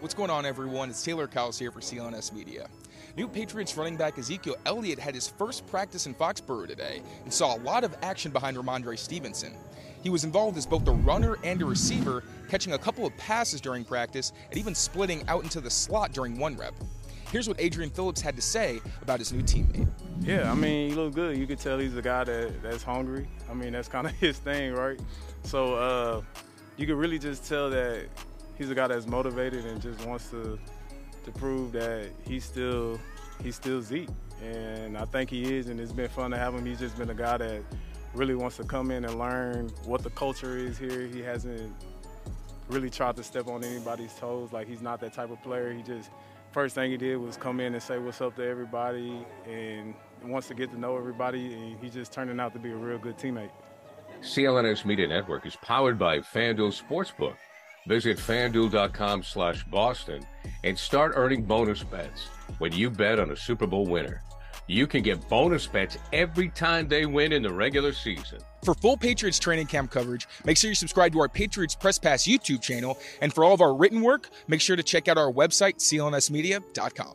What's going on, everyone? It's Taylor Kyles here for CLNS Media. New Patriots running back Ezekiel Elliott had his first practice in Foxborough today and saw a lot of action behind Rhamondre Stevenson. He was involved as both a runner and a receiver, catching a couple of passes during practice and even splitting out into the slot during one rep. Here's what Adrian Phillips had to say about his new teammate. Yeah, I mean, he looked good. You could tell he's a guy that, that's hungry. I mean, that's kind of his thing, right? So uh, you could really just tell that he's a guy that's motivated and just wants to to prove that he's still he's still Zeke. And I think he is, and it's been fun to have him. He's just been a guy that really wants to come in and learn what the culture is here. He hasn't really tried to step on anybody's toes. Like he's not that type of player. He just first thing he did was come in and say what's up to everybody and wants to get to know everybody. And he's just turning out to be a real good teammate. CLNS Media Network is powered by FanDuel Sportsbook. Visit fanduel.com slash Boston and start earning bonus bets when you bet on a Super Bowl winner. You can get bonus bets every time they win in the regular season. For full Patriots training camp coverage, make sure you subscribe to our Patriots Press Pass YouTube channel. And for all of our written work, make sure to check out our website, clnsmedia.com.